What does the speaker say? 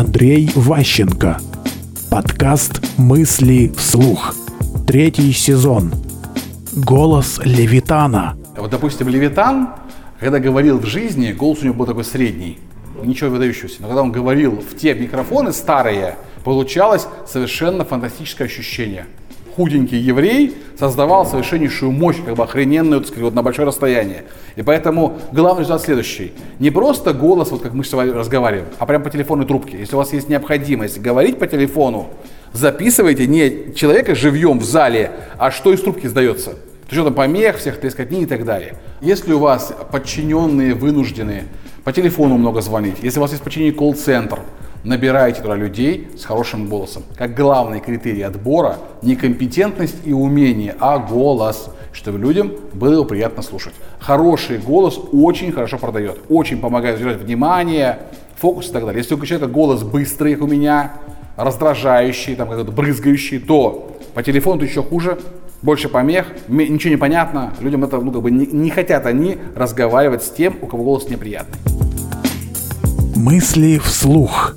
Андрей Ващенко. Подкаст «Мысли вслух». Третий сезон. Голос Левитана. Вот, допустим, Левитан, когда говорил в жизни, голос у него был такой средний, ничего выдающегося. Но когда он говорил в те микрофоны старые, получалось совершенно фантастическое ощущение – худенький еврей создавал совершеннейшую мощь, как бы охрененную, так сказать, вот на большое расстояние. И поэтому главный результат следующий. Не просто голос, вот как мы с вами разговариваем, а прямо по телефонной трубке. Если у вас есть необходимость говорить по телефону, записывайте не человека живьем в зале, а что из трубки сдается. С учетом помех, всех трескотней и так далее. Если у вас подчиненные вынуждены по телефону много звонить, если у вас есть подчинение колл-центр, набираете туда людей с хорошим голосом. Как главный критерий отбора не компетентность и умение, а голос, чтобы людям было приятно слушать. Хороший голос очень хорошо продает, очень помогает удержать внимание, фокус и так далее. Если у человека голос быстрый, как у меня, раздражающий, там какой-то брызгающий, то по телефону еще хуже, больше помех, ничего не понятно, людям это, ну, как бы не, не хотят они разговаривать с тем, у кого голос неприятный. Мысли вслух.